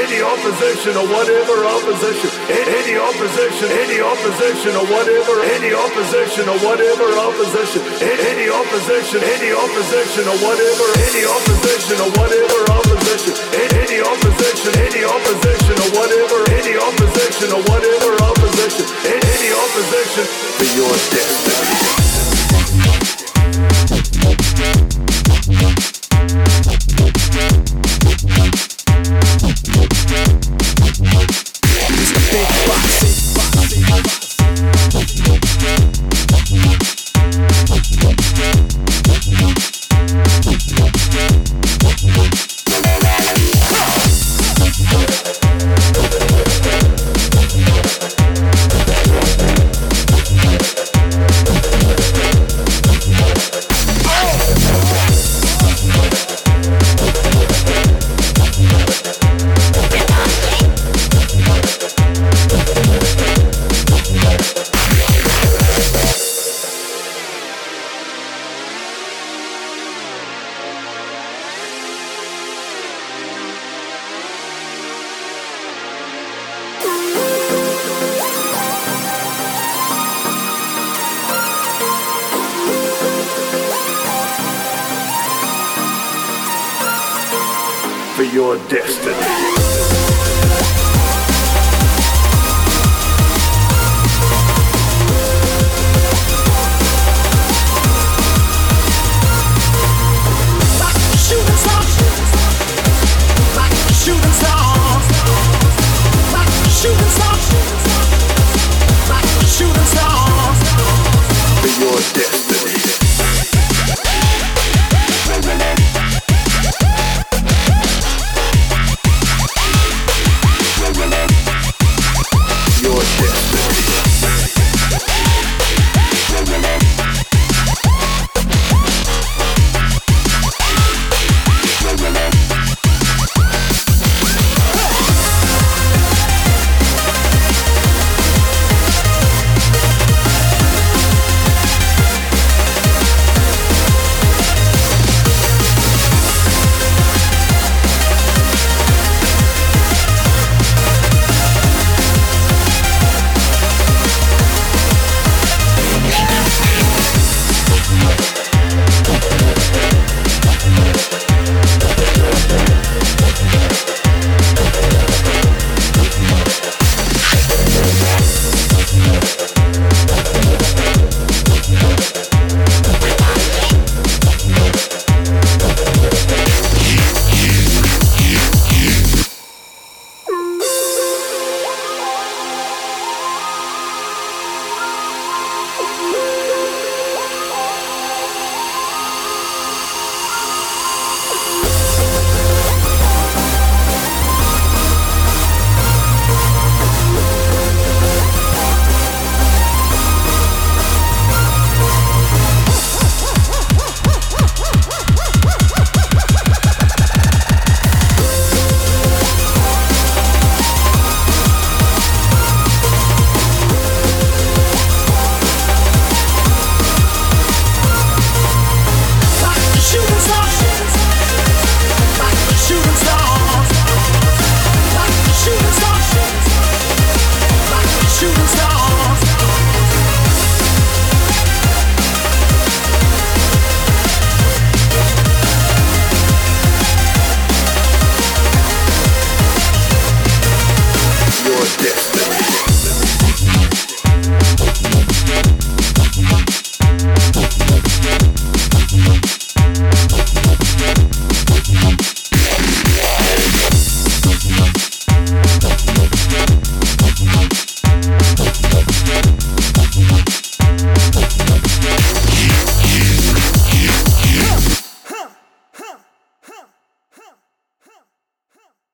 any opposition or whatever opposition, any opposition, any opposition or whatever, any opposition or whatever opposition, any opposition, any opposition or whatever, any opposition or whatever opposition, any opposition, any opposition or whatever, any opposition or whatever opposition, any opposition. To your destiny. Your destiny.